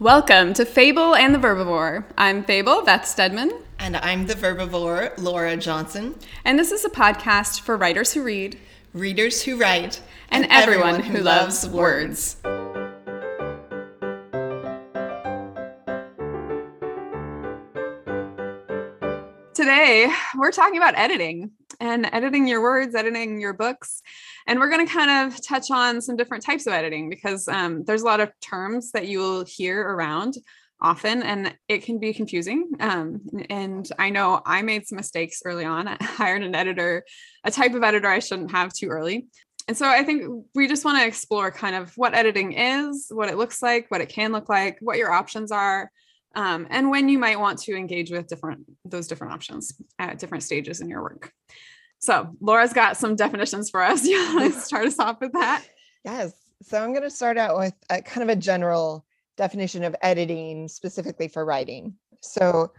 Welcome to Fable and the Verbivore. I'm Fable, Beth Stedman. And I'm the verbivore, Laura Johnson. And this is a podcast for writers who read, readers who write, and, and everyone, everyone, who, loves, loves words. Today, we're talking about editing and editing your words, editing your books. And we're going to kind of touch on some different types of editing because um, there's a lot of terms that you will hear around often and it can be confusing. Um, and I know I made some mistakes early on. I hired an editor, a type of editor I shouldn't have too early. And so I think we just want to explore kind of what editing is, what it looks like, what it can look like, what your options are, um, and when you might want to engage with different those different options at different stages in your work. So Laura's got some definitions for us. You want to start us off with that? Yes. So I'm going to start out with a kind of a general definition of editing specifically for writing. So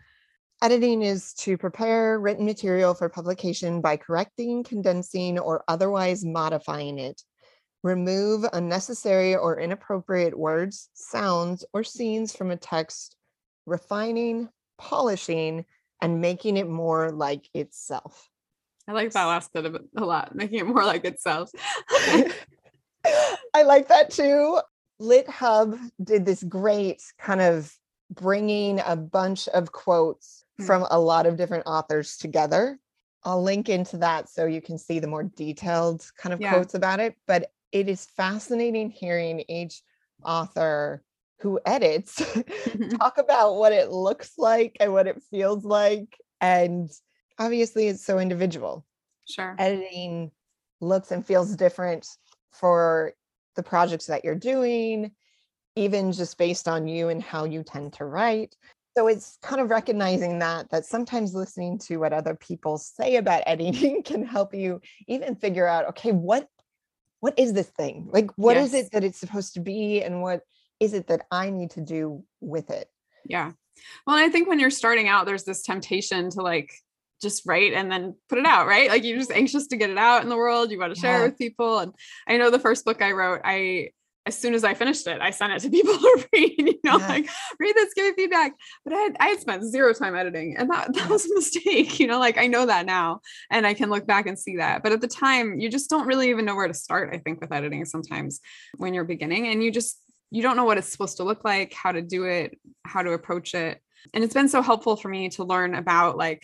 editing is to prepare written material for publication by correcting, condensing, or otherwise modifying it. Remove unnecessary or inappropriate words, sounds, or scenes from a text, refining, polishing, and making it more like itself. I like that last bit of it a lot, making it more like itself. I like that too. LitHub did this great kind of bringing a bunch of quotes mm-hmm. from a lot of different authors together. I'll link into that so you can see the more detailed kind of yeah. quotes about it. But it is fascinating hearing each author who edits talk about what it looks like and what it feels like and obviously it's so individual. Sure. Editing looks and feels different for the projects that you're doing, even just based on you and how you tend to write. So it's kind of recognizing that that sometimes listening to what other people say about editing can help you even figure out okay, what what is this thing? Like what yes. is it that it's supposed to be and what is it that I need to do with it? Yeah. Well, I think when you're starting out, there's this temptation to like just write and then put it out, right? Like you're just anxious to get it out in the world. You want to share yeah. it with people. And I know the first book I wrote, I as soon as I finished it, I sent it to people to read, you know, yeah. like read this, give me feedback. But I had I had spent zero time editing and that, that was a mistake, you know, like I know that now and I can look back and see that. But at the time, you just don't really even know where to start, I think, with editing sometimes when you're beginning and you just you don't know what it's supposed to look like, how to do it, how to approach it. And it's been so helpful for me to learn about like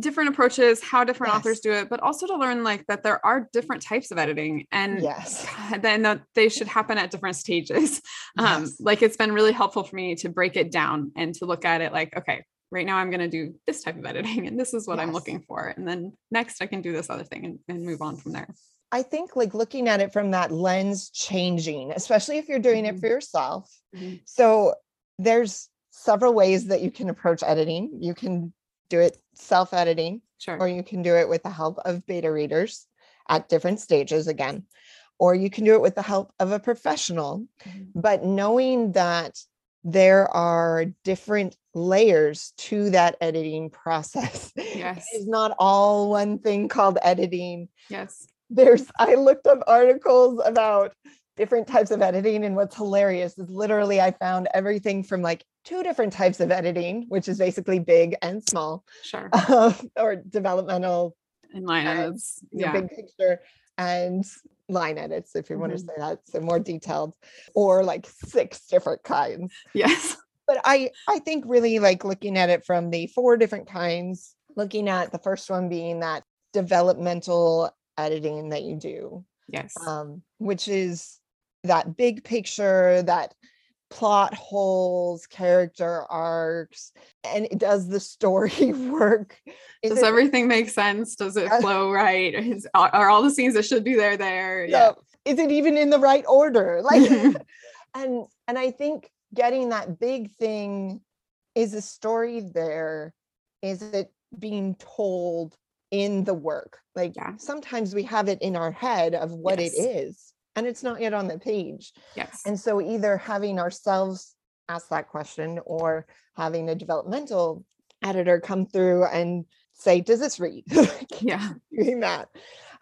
different approaches how different yes. authors do it but also to learn like that there are different types of editing and yes then that they should happen at different stages um yes. like it's been really helpful for me to break it down and to look at it like okay right now i'm going to do this type of editing and this is what yes. i'm looking for and then next i can do this other thing and, and move on from there I think like looking at it from that lens changing, especially if you're doing mm-hmm. it for yourself. Mm-hmm. So there's several ways that you can approach editing. You can do it self editing, sure. or you can do it with the help of beta readers at different stages again, or you can do it with the help of a professional. Mm-hmm. But knowing that there are different layers to that editing process. Yes. it's not all one thing called editing. Yes. There's, I looked up articles about different types of editing. And what's hilarious is literally I found everything from like two different types of editing, which is basically big and small. Sure. Uh, or developmental and line edits. Yeah. Big picture and line edits, if you mm-hmm. want to say that. So more detailed, or like six different kinds. Yes. But I I think really like looking at it from the four different kinds, looking at the first one being that developmental editing that you do. Yes. Um, which is that big picture, that plot holes, character arcs, and does the story work? Is does it, everything make sense? Does it flow right? Is, are all the scenes that should be there there? Yeah. Is it even in the right order? Like, and and I think getting that big thing is a story there. Is it being told in the work? Like yeah. sometimes we have it in our head of what yes. it is and it's not yet on the page. Yes. And so either having ourselves ask that question or having a developmental editor come through and say, does this read? yeah. Doing that.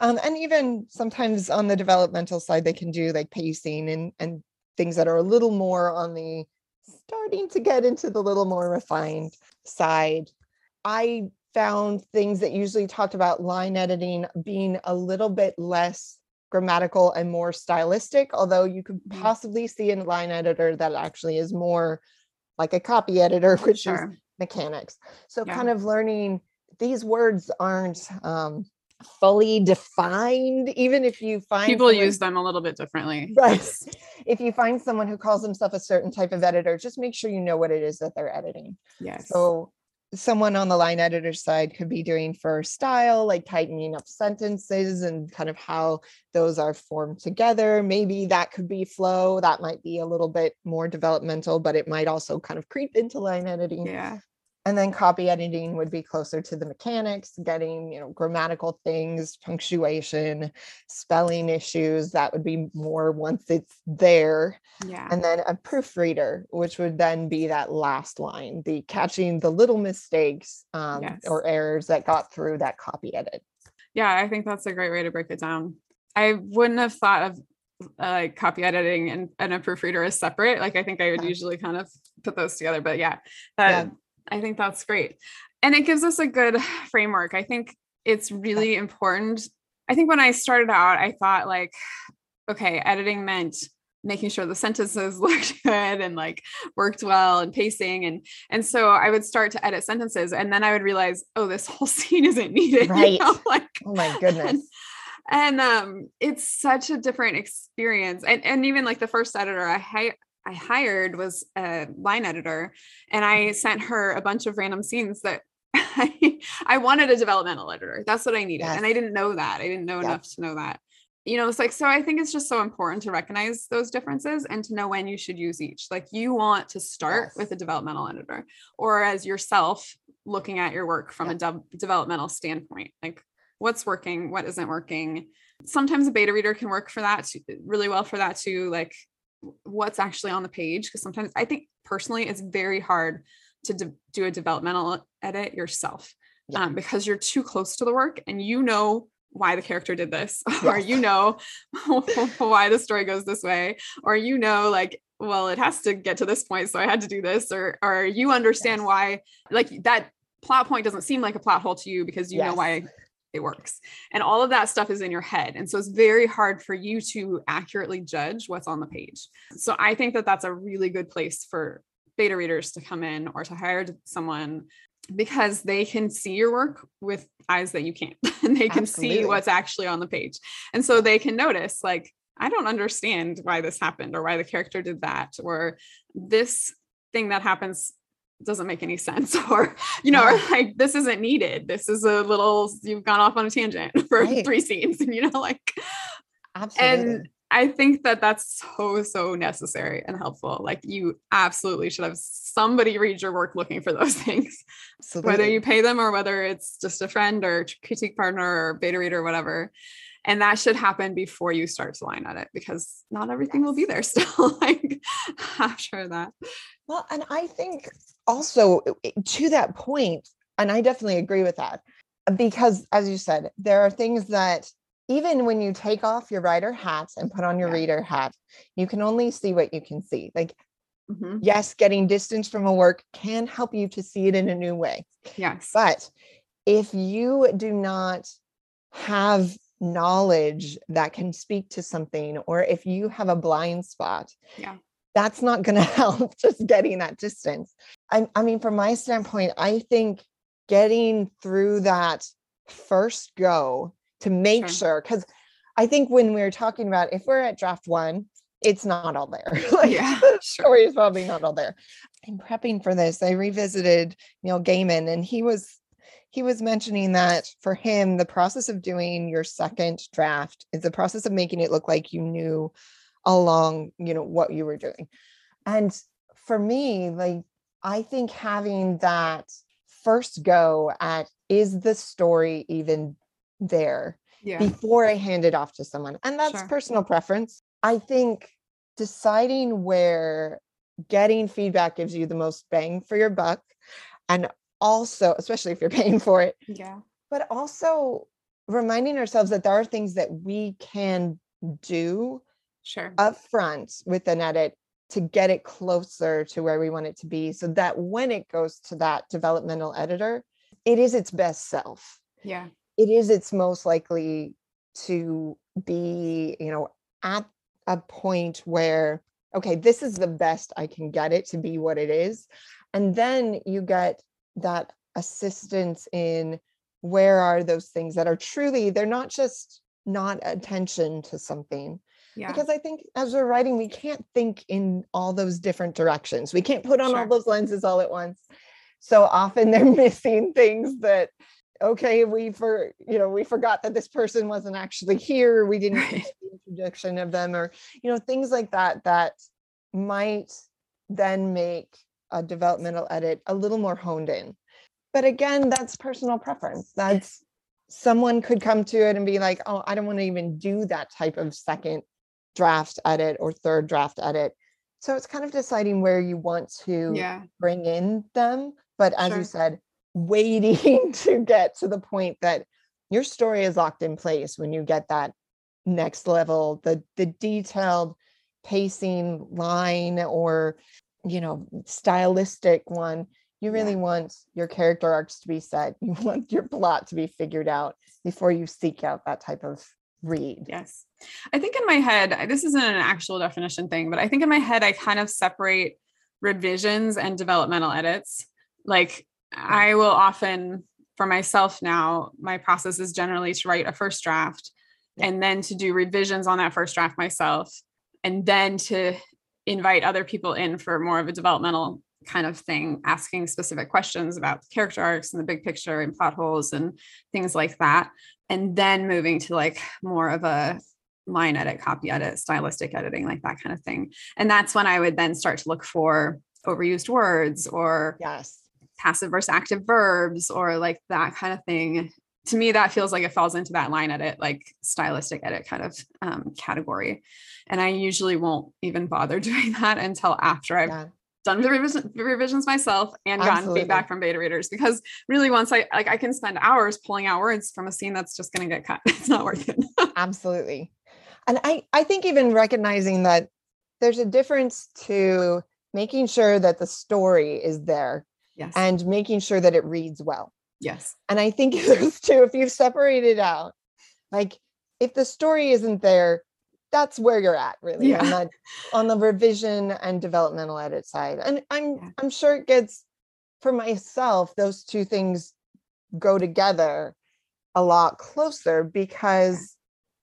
Um, and even sometimes on the developmental side, they can do like pacing and, and things that are a little more on the starting to get into the little more refined side. I found things that usually talked about line editing being a little bit less grammatical and more stylistic, although you could Mhm. possibly see in line editor that actually is more like a copy editor, which is mechanics. So Yeah. kind of learning these words aren't um, fully defined, even if you find People someone- use them a little bit differently. right. If you find someone who calls themselves a certain type of editor, just make sure you know what it is that they're editing. Yes. So someone on the line editor side could be doing for style, like tightening up sentences and kind of how those are formed together. Maybe that could be flow. That might be a little bit more developmental, but it might also kind of creep into line editing. yeah. And then copy editing would be closer to the mechanics, getting, you know, grammatical things, punctuation, spelling issues. That would be more once it's there Yeah. and then a proofreader which would then be that last line the catching the little mistakes um, Yes. or errors that got through that copy edit yeah i think that's a great way to break it down i wouldn't have thought of uh, like copy editing and, and a proofreader as separate like i think i would Yeah. usually kind of put those together but yeah that i think that's great. And it gives us a good framework. I think it's really important. I think when i started out i thought like okay editing meant making sure the sentences looked good and like worked well and pacing. And and so i would start to edit sentences and then i would realize oh this whole scene isn't needed you Right. know, like oh my goodness. and um it's such a different experience. And and even like the first editor i i hired was a line editor and i mm-hmm. sent her a bunch of random scenes that I, I wanted a developmental editor. That's what i needed and i didn't know that. I didn't know Yep. enough to know that. You know it's like so i think it's just so important to recognize those differences and to know when you should use each. Like you want to start Yes. with a developmental editor or as yourself looking at your work from a dev- developmental standpoint like what's working what isn't working. Sometimes a beta reader can work for that too, really well for that too like what's actually on the page because sometimes i think personally it's very hard to de- do a developmental edit yourself Yeah. um, because you're too close to the work and you know why the character did this or you know why the story goes this way or you know like well it has to get to this point so i had to do this or or you understand Yes. why like that plot point doesn't seem like a plot hole to you because you know why it works. And all of that stuff is in your head. And so it's very hard for you to accurately judge what's on the page. So i think that that's a really good place for beta readers to come in or to hire someone because they can see your work with eyes that you can't. And they can see what's actually on the page. And so they can notice like i don't understand why this happened or why the character did that or this thing that happens doesn't make any sense or you know or like this isn't needed this is a little you've gone off on a tangent for Right. three scenes and you know like absolutely and I think that that's so so necessary and helpful. Like you absolutely should have somebody read your work looking for those things, absolutely whether you pay them or whether it's just a friend or critique partner or beta reader or whatever. And that should happen before you start to line edit because not everything will be there still like after that. Well, and I think also to that point, and I definitely agree with that, because as you said, there are things that even when you take off your writer hat and put on your Yeah. reader hat, you can only see what you can see. Like, Mhm. yes, getting distance from a work can help you to see it in a new way. Yes. But if you do not have knowledge that can speak to something, or if you have a blind spot, Yeah. That's not going to help just getting that distance. I, I mean, from my standpoint, I think getting through that first go to make Sure. sure, because I think when we're talking about if we're at draft one, it's not all there. like Yeah, the sure. story is probably not all there. In prepping for this, I revisited Neil Gaiman, and he was he was mentioning that for him, the process of doing your second draft is the process of making it look like you knew along, you know, what you were doing. And for me, like I think having that first go at is the story even there Yeah. before I hand it off to someone. And that's Sure. personal preference. I think deciding where getting feedback gives you the most bang for your buck and also especially if you're paying for it Yeah. but also reminding ourselves that there are things that we can do Sure. up front with an edit to get it closer to where we want it to be so that when it goes to that developmental editor, it is its best self. Yeah. It is its most likely to be, you know, at a point where, okay, this is the best I can get it to be what it is. And then you get that assistance in where are those things that are truly, they're not just not attention to something. Yeah. Because I think as we're writing, we can't think in all those different directions. We can't put on all those lenses all at once. So often they're missing things that okay, we for you know, we forgot that this person wasn't actually here. We didn't Right. get the introduction of them, or you know, things like that that might then make a developmental edit a little more honed in. But again, that's personal preference. That's someone could come to it and be like, oh, I don't want to even do that type of second draft edit or third draft edit. So it's kind of deciding where you want to Yeah. bring in them. But as Sure. you said, waiting to get to the point that your story is locked in place when you get that next level, the the detailed pacing line or you know stylistic one you Yeah. really want your character arcs to be set you want your plot to be figured out before you seek out that type of read Yes. I think in my head, this isn't an actual definition thing, but I think in my head, I kind of separate revisions and developmental edits. Like I will often, for myself now, my process is generally to write a first draft and then to do revisions on that first draft myself, and then to invite other people in for more of a developmental kind of thing, asking specific questions about character arcs and the big picture and plot holes and things like that and then moving to like more of a line edit, copy edit, stylistic editing, like that kind of thing. And that's when I would then start to look for overused words or yes passive versus active verbs or like that kind of thing. To me, that feels like it falls into that line edit, like stylistic edit kind of um, category. And I usually won't even bother doing that until after I've yeah done the revision, revisions myself and gotten Absolutely. feedback from beta readers because really once I like I can spend hours pulling out words from a scene that's just going to get cut. It's not worth it. absolutely and i i think even recognizing that there's a difference to making sure that the story is there yes. and making sure that it reads well yes. And I think those two, if you separate it out, like if the story isn't there, that's where you're at really Yeah. on that on the revision and developmental edit side. And I'm Yeah. I'm sure it gets for myself, those two things go together a lot closer because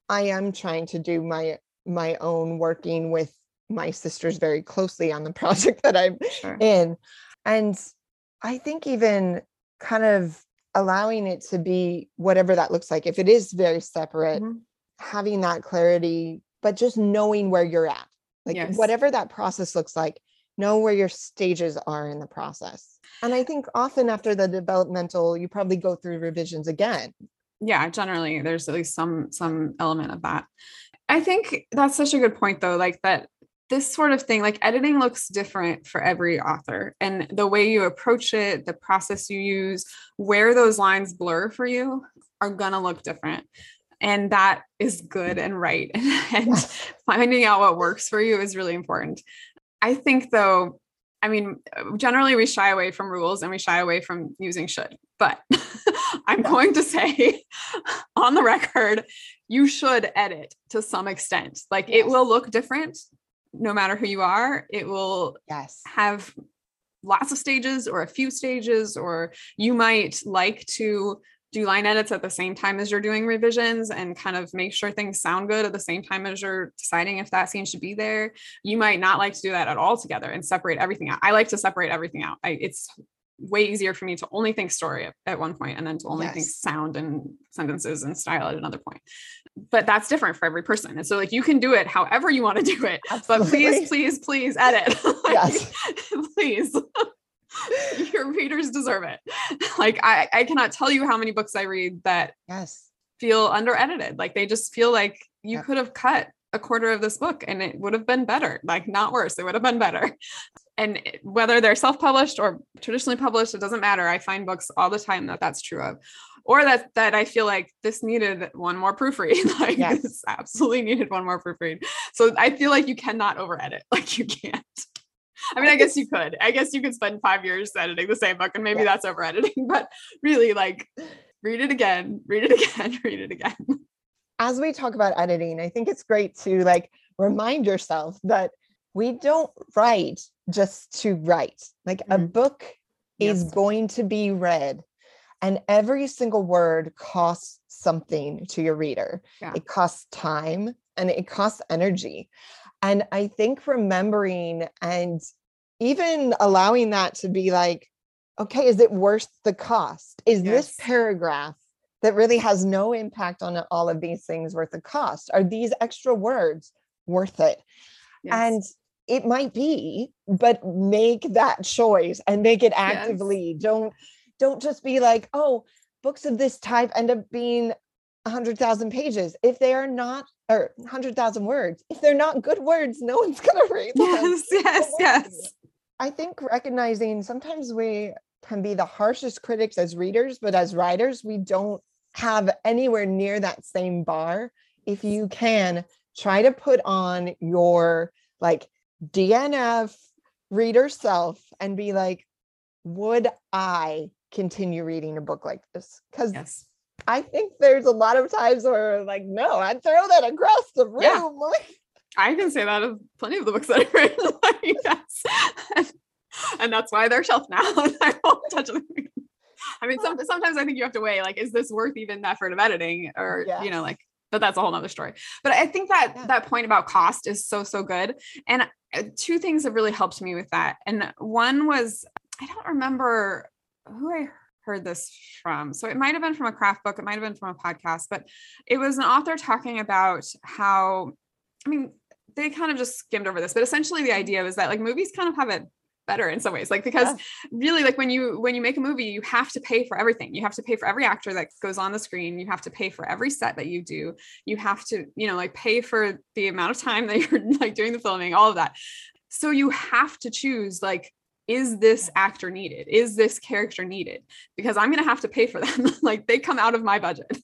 I am trying to do my my own working with my sisters very closely on the project that I'm Sure. in. And I think even kind of allowing it to be whatever that looks like, if it is very separate, Mhm. having that clarity, but just knowing where you're at, like Yes. whatever that process looks like, know where your stages are in the process. And I think often after the developmental, you probably go through revisions again. yeah generally there's at least some some element of that i think that's such a good point though like that this sort of thing like editing looks different for every author and the way you approach it the process you use where those lines blur for you are going to look different and that is good and right and Yes. finding out what works for you is really important i think though i mean generally we shy away from rules and we shy away from using should but i'm Yeah. going to say on the record you should edit to some extent like it will look different no matter who you are it will Yes. have lots of stages or a few stages or you might like to do line edits at the same time as you're doing revisions and kind of make sure things sound good at the same time as you're deciding if that scene should be there? You might not like to do that at all together and separate everything out. I like to separate everything out. I, it's way easier for me to only think story at, at one point and then to only think sound and sentences and style at another point. But that's different for every person. And so like you can do it however you want to do it but please please please edit. Like, Yes. please your readers deserve it like I, I cannot tell you how many books i read that Yes. feel under edited like they just feel like you Yep. could have cut a quarter of this book and it would have been better like not worse it would have been better and whether they're self-published or traditionally published it doesn't matter i find books all the time that that's true of or that that I feel like this needed one more proofread. like Yes. this absolutely needed one more proofread. So I feel like you cannot over edit. Like you can't. I mean, I guess you could. I guess you could spend five years editing the same book and maybe Yeah. that's over editing, but really like read it again, read it again, read it again. as we talk about editing, I think it's great to like remind yourself that we don't write just to write. Like a Mhm. book is going to be read, and every single word costs something to your reader. Yeah. It costs time and it costs energy. And I think remembering and even allowing that to be like, okay, is it worth the cost? Is this paragraph that really has no impact on all of these things worth the cost? Are these extra words worth it? Yes. And it might be, but make that choice and make it Yes. actively. Don't don't just be like, oh, books of this type end up being a hundred thousand pages. If they are not or hundred thousand words, if they're not good words, no one's gonna read them. yes, yes, yes. I think recognizing sometimes we can be the harshest critics as readers, but as writers, we don't have anywhere near that same bar. If you can try to put on your like DNF reader self and be like, would I continue reading a book like this? Because Yes. I think there's a lot of times where like, no, I'd throw that across the room. Yeah. I can say that of plenty of the books that I've written. like that's, and that's why they're shelved now. I won't touch them. I mean, some, sometimes I think you have to weigh like, is this worth even the effort of editing, or you know, like. But that's a whole nother story. But I think that Yeah. that point about cost is so so good. And uh, two things have really helped me with that. And one was I don't remember who I heard this from. So it might have been from a craft book, it might have been from a podcast, but it was an author talking about how I mean, they kind of just skimmed over this, but essentially the idea was that like movies kind of have it better in some ways like because Yeah. really like when you when you make a movie you have to pay for everything. You have to pay for every actor that goes on the screen. You have to pay for every set that you do. You have to you know like pay for the amount of time that you're like doing the filming all of that. So you have to choose like is this actor needed? Is this character needed? Because i'm going to have to pay for them. Like they come out of my budget.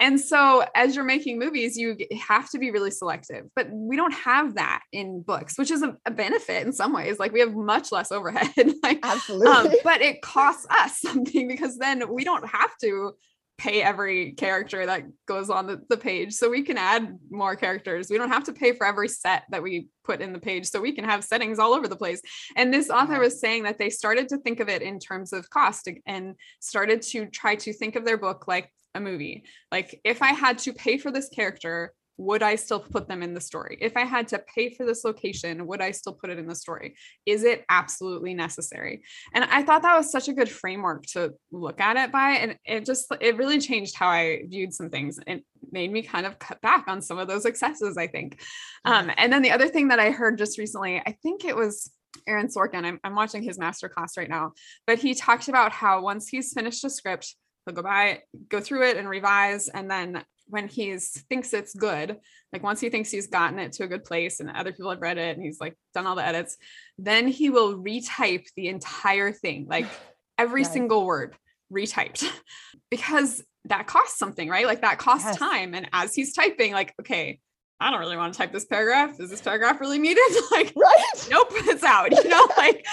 And so as you're making movies you have to be really selective. But we don't have that in books which is a, a benefit in some ways. Like we have much less overhead. Like absolutely. um, but it costs us something because then we don't have to pay every character that goes on the, the page. So we can add more characters. We don't have to pay for every set that we put in the page. So we can have settings all over the place. And this author was saying that they started to think of it in terms of cost and started to try to think of their book like a movie. Like if i had to pay for this character would I still put them in the story? If I had to pay for this location, would I still put it in the story? Is it absolutely necessary? And I thought that was such a good framework to look at it by. And it just, it really changed how I viewed some things. It made me kind of cut back on some of those excesses, I think. Um, and then the other thing that I heard just recently, I think it was Aaron Sorkin. I'm, I'm watching his master class right now, but he talked about how once he's finished a script, he'll go by, go through it and revise. And then when he's thinks it's good, like once he thinks he's gotten it to a good place and other people have read it and he's like done all the edits, then he will retype the entire thing, like every single word retyped because that costs something, right? Like that costs Yes. time. And as he's typing, like, okay, I don't really want to type this paragraph. Is this paragraph really needed? like, right. nope, it's out. You know, like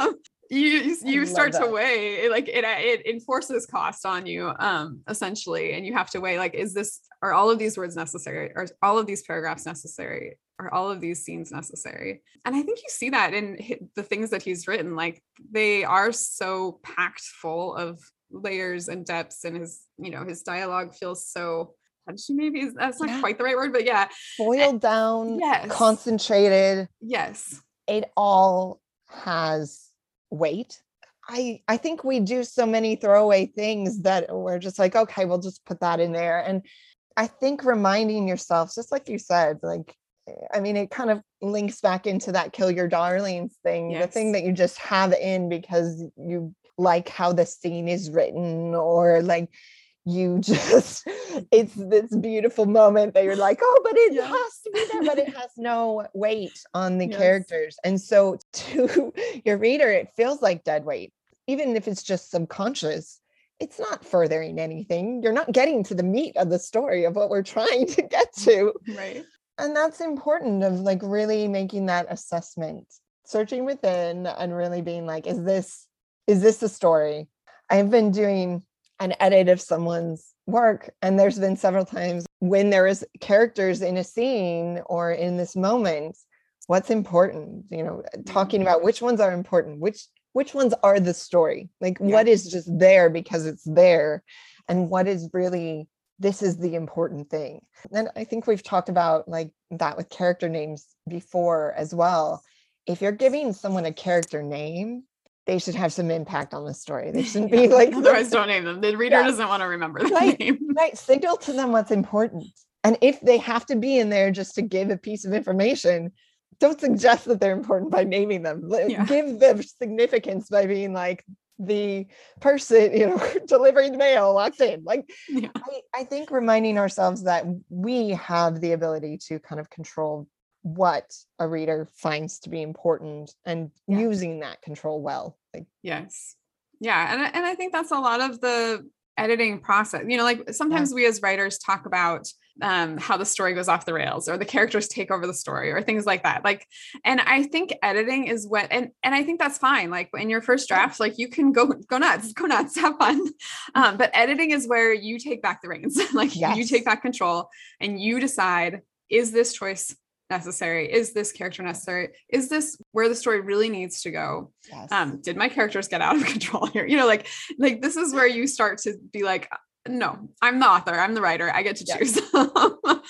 um, you you- start to weigh like it it enforces cost on you, um, essentially, and you have to weigh like, is this are all of these words necessary? Are all of these paragraphs necessary? Are all of these scenes necessary? And I think you see that in the things that he's written. Like they are so packed full of layers and depths, and his you know his dialogue feels so punchy. Maybe that's not Yeah. quite the right word, but yeah, Boiled down, yes. concentrated. yes, It all has weight. I I think we do so many throwaway things that we're just like, okay, we'll just put that in there. And I think reminding yourself, just like you said, like I mean, it kind of links back into that kill your darlings thing, the thing that you just have in because you like how the scene is written, or like you just it's this beautiful moment that you're like, oh, but it has to be there, but it has no weight on the Yes. characters. And so to your reader, it feels like dead weight, even if it's just subconscious. it's not furthering anything. You're not getting to the meat of the story of what we're trying to get mm, to. Right. And that's important of like really making that assessment, searching within and really being like, is this is this the story? I've been doing an edit of someone's work. And there's been several times when there is characters in a scene or in this moment what's important? You know talking about which ones are important which which ones are the story? Like Yeah. what is just there because it's there? And what is really this is the important thing. And i think we've talked about like that with character names before as well. If you're giving someone a character name they should have some impact on the story they shouldn't be like otherwise don't name them. The reader Yeah. doesn't want to remember the Right. name. right signal to them what's important and if they have to be in there just to give a piece of information don't suggest that they're important by naming them Yeah. give them significance by being like the person you know delivering the mail locked in like Yeah. I, I think reminding ourselves that we have the ability to kind of control what a reader finds to be important and Yeah. using that control well like Yes. Yeah. And, I- and I think that's a lot of the editing process. You know, like sometimes we as writers talk about um, how the story goes off the rails or the characters take over the story or things like that. Like, and I think editing is what, and, and I think that's fine. Like in your first draft, like you can go, go nuts, go nuts, have fun. Um, but editing is where you take back the reins. like you take back control and you decide, is this choice necessary? Is this character necessary? Is this where the story really needs to go? yes. Um did my characters get out of control here? You know like like this is where you start to be like no i'm the author i'm the writer i get to choose.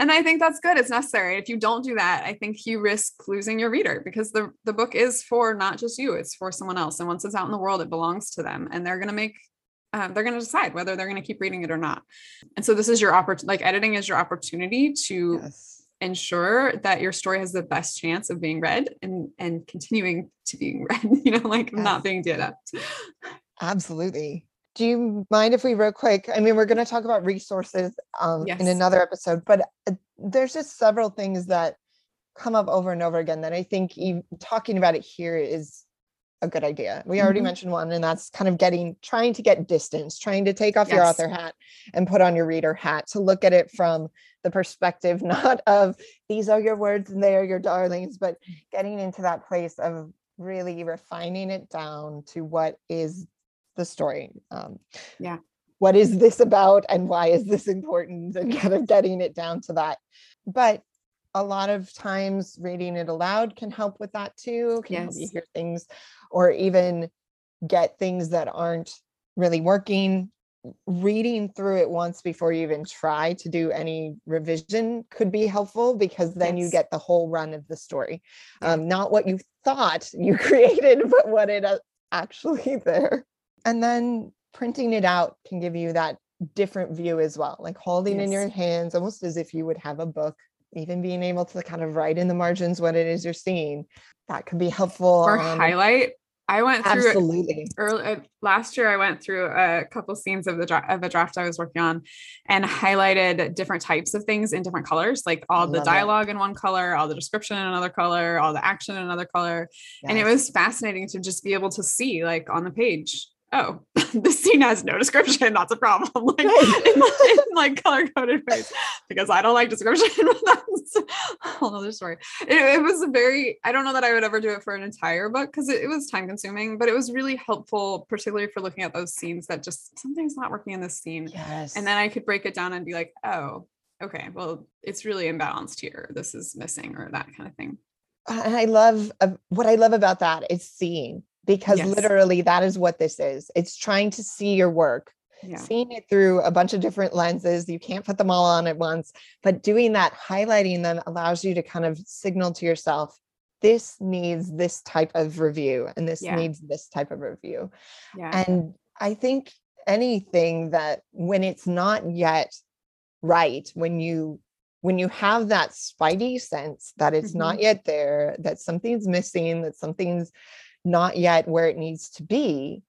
And i think that's good it's necessary. If you don't do that i think you risk losing your reader because the the book is for not just you it's for someone else. And once it's out in the world it belongs to them and they're going to make um, they're going to decide whether they're going to keep reading it or not. And so this is your opportunity like editing is your opportunity to yes ensure that your story has the best chance of being read and and continuing to being read you know like Yes. not being up Absolutely. Do you mind if we real quick? I mean, we're going to talk about resources um, Yes. in another episode, but uh, there's just several things that come up over and over again that I think ev- talking about it here is a good idea. We already Mhm. mentioned one, and that's kind of getting trying to get distance, trying to take off your author hat and put on your reader hat to look at it from the perspective not of these are your words and they are your darlings, but getting into that place of really refining it down to what is the story. Um, Yeah. What is this about and why is this important? And kind of getting it down to that. But a lot of times reading it aloud can help with that too. Can help you hear things or even get things that aren't really working. Reading through it once before you even try to do any revision could be helpful because then you get the whole run of the story. Um, not what you thought you created, but what it uh, actually there. And then printing it out can give you that different view as well, like holding in your hands almost as if you would have a book, even being able to kind of write in the margins what it is you're seeing. That could be helpful. or highlight i went through absolutely. early uh, last year i went through a couple scenes of the dra- of a draft i was working on and highlighted different types of things in different colors like all the dialogue in one color all the description in another color all the action in another color and it was fascinating to just be able to see like on the page oh this scene has no description that's a problem like in, in, like color coded ways because i don't like description that's a whole other story. It, it was a very i don't know that i would ever do it for an entire book because it, it was time consuming but it was really helpful particularly for looking at those scenes that just something's not working in this scene Yes. and then i could break it down and be like oh okay well it's really imbalanced here this is missing or that kind of thing. And I love uh, what I love about that is seeing because Yes. literally that is what this is. It's trying to see your work, yeah seeing it through a bunch of different lenses. You can't put them all on at once, but doing that, highlighting them allows you to kind of signal to yourself this needs this type of review and this Yeah. needs this type of review. yeah And I think anything that when it's not yet right, when you when you have that spidey sense that it's not mm-hmm. yet there, that something's missing, that something's not yet where it needs to be.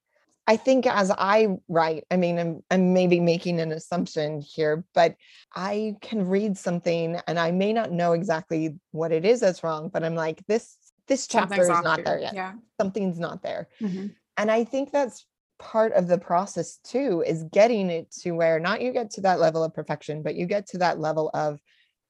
I think as I write, I mean, I'm, I'm maybe making an assumption here, but I can read something and I may not know exactly what it is that's wrong, but I'm like, this this chapter Something's is not here. there yet. yeah Something's not there. Mhm. And I think that's part of the process too is getting it to where not you get to that level of perfection, but you get to that level of,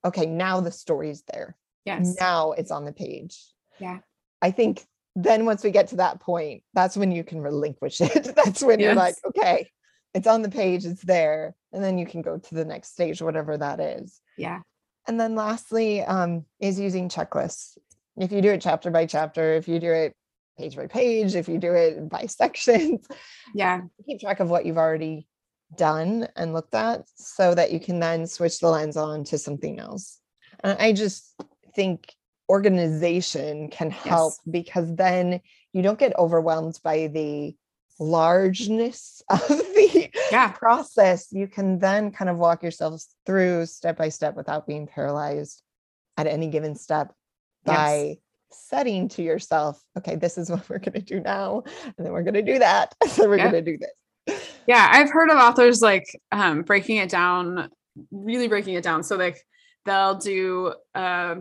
okay, now the story's there. Yes. Now it's on the page. Yeah. I think then once we get to that point, that's when you can relinquish it. that's when you're like, okay, it's on the page, it's there. And then you can go to the next stage, whatever that is. Yeah. And then lastly, um, is using checklists. If you do it chapter by chapter, if you do it page by page, if you do it by sections, Yeah. keep track of what you've already done and looked at so that you can then switch the lens on to something else. And I just think organization can help because then you don't get overwhelmed by the largeness of the Yeah. process. You can then kind of walk yourself through step by step without being paralyzed at any given step Yes. by setting to yourself, okay, this is what we're going to do now. And then we're going to do that. So we're Yeah. going to do this. Yeah. I've heard of authors like um, breaking it down, really breaking it down. So like they'll do a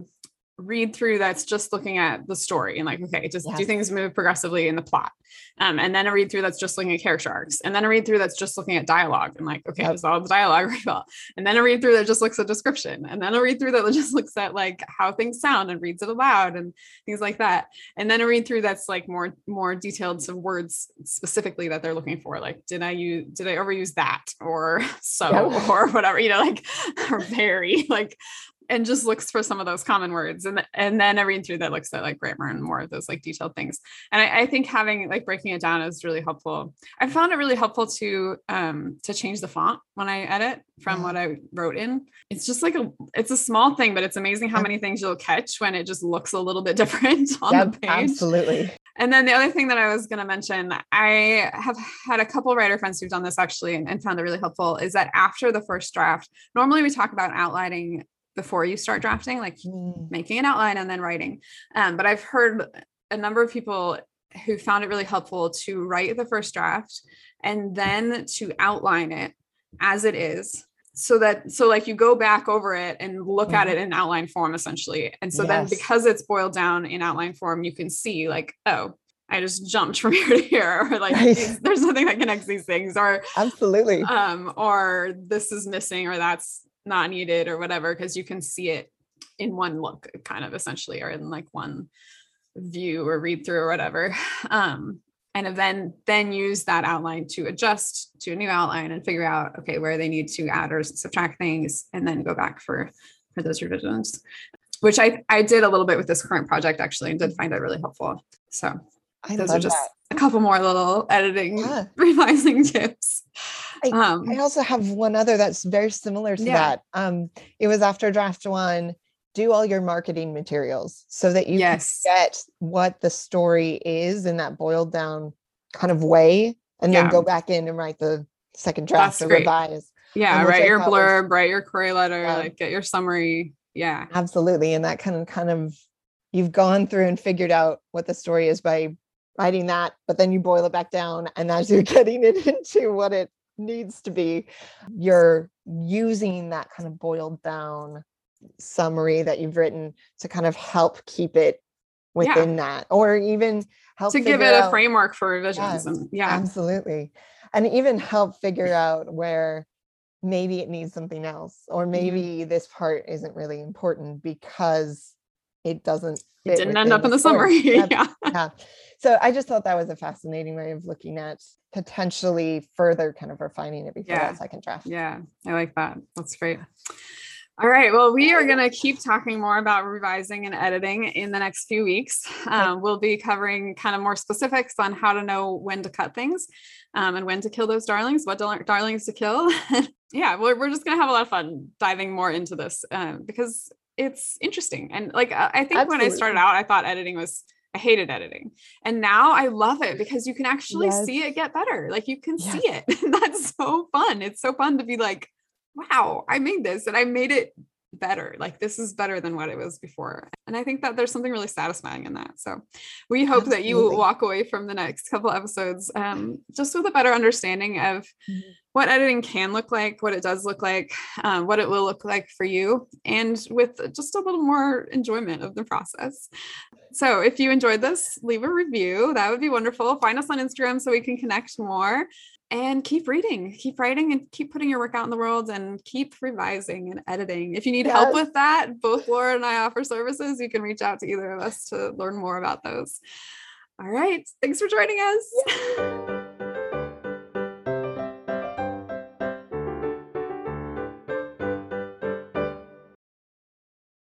read through that's just looking at the story and like, okay, just do things move progressively in the plot. Um, and then a read through that's just looking at character arcs. And then a read through that's just looking at dialogue and like, okay, Yep. does all the dialogue read well? And then a read through that just looks at description. And then a read through that just looks at like how things sound and reads it aloud and things like that. And then a read through that's like more more detailed to words specifically that they're looking for. Like, did I use did I overuse that or so Yep. or whatever, you know, like or very like and just looks for some of those common words. And and then a read through that looks at like grammar and more of those like detailed things. And I, I think having like breaking it down is really helpful. I found it really helpful to um to change the font when i edit from what i wrote in. It's just like a it's a small thing but it's amazing how many things you'll catch when it just looks a little bit different on Yep, the page. absolutely. and then the other thing that I was going to mention, I have had a couple writer friends who've done this actually and, and found it really helpful is that after the first draft, normally we talk about outlining before you start drafting, like Mm, making an outline and then writing. Um, but I've heard a number of people who found it really helpful to write the first draft and then to outline it as it is so that so like you go back over it and look at Mhm. it in outline form essentially and so then because it's boiled down in outline form you can see like oh i just jumped from here to here or like Right. there's nothing that connects these things or Absolutely. um or this is missing or that's not needed or whatever because you can see it in one look kind of essentially or in like one view or read through or whatever um and then then use that outline to adjust to a new outline and figure out okay where they need to add or subtract things and then go back for for those revisions which i i did a little bit with this current project actually and did find that really helpful so I those are just that. a couple more little editing Yeah. revising tips I- um I also have one other that's very similar to Yeah. that. Um, it was after draft one, do all your marketing materials so that you yes can get what the story is in that boiled down kind of way, and Yeah. then go back in and write the second draft or revise. Yeah, write your blurb, write your query letter, Yeah. like get your summary. Yeah. Absolutely. And that kind of kind of you've gone through and figured out what the story is by writing that, but then you boil it back down. And as you're getting it into what it needs to be, you're using that kind of boiled down summary that you've written to kind of help keep it Yeah. within that or even help To give it a out- framework for revisions. Yes, yeah. Absolutely. And even help figure out where maybe it needs something else, or Mm-hmm. maybe this part isn't really important because it doesn't. It didn't end up in the story. summary. Yeah. yeah. So I just thought that was a fascinating way of looking at potentially further kind of refining it before Yeah. that second draft. Yeah. I like that. That's great. All right. Well, we are going to keep talking more about revising and editing in the next few weeks. Um, we'll be covering kind of more specifics on how to know when to cut things um, and when to kill those darlings, what dar- darlings to kill. yeah, we're, we're just going to have a lot of fun diving more into this um, because it's interesting. And like, I think when I started out, I thought editing was, I hated editing. And now I love it because you can actually Yes. see it get better. Like you can Yes. see it. That's so fun. It's so fun to be like, wow, I made this and I made it better. Like this is better than what it was before. And I think that there's something really satisfying in that. So we hope that you walk away from the next couple episodes um, just with a better understanding of Mhm. what editing can look like, what it does look like, um, what it will look like for you, and with just a little more enjoyment of the process. So if you enjoyed this, leave a review. That would be wonderful. Find us on Instagram so we can connect more and keep reading, keep writing, and keep putting your work out in the world and keep revising and editing. If you need help with that, both Laura and I offer services. You can reach out to either of us to learn more about those. All right. Thanks for joining us.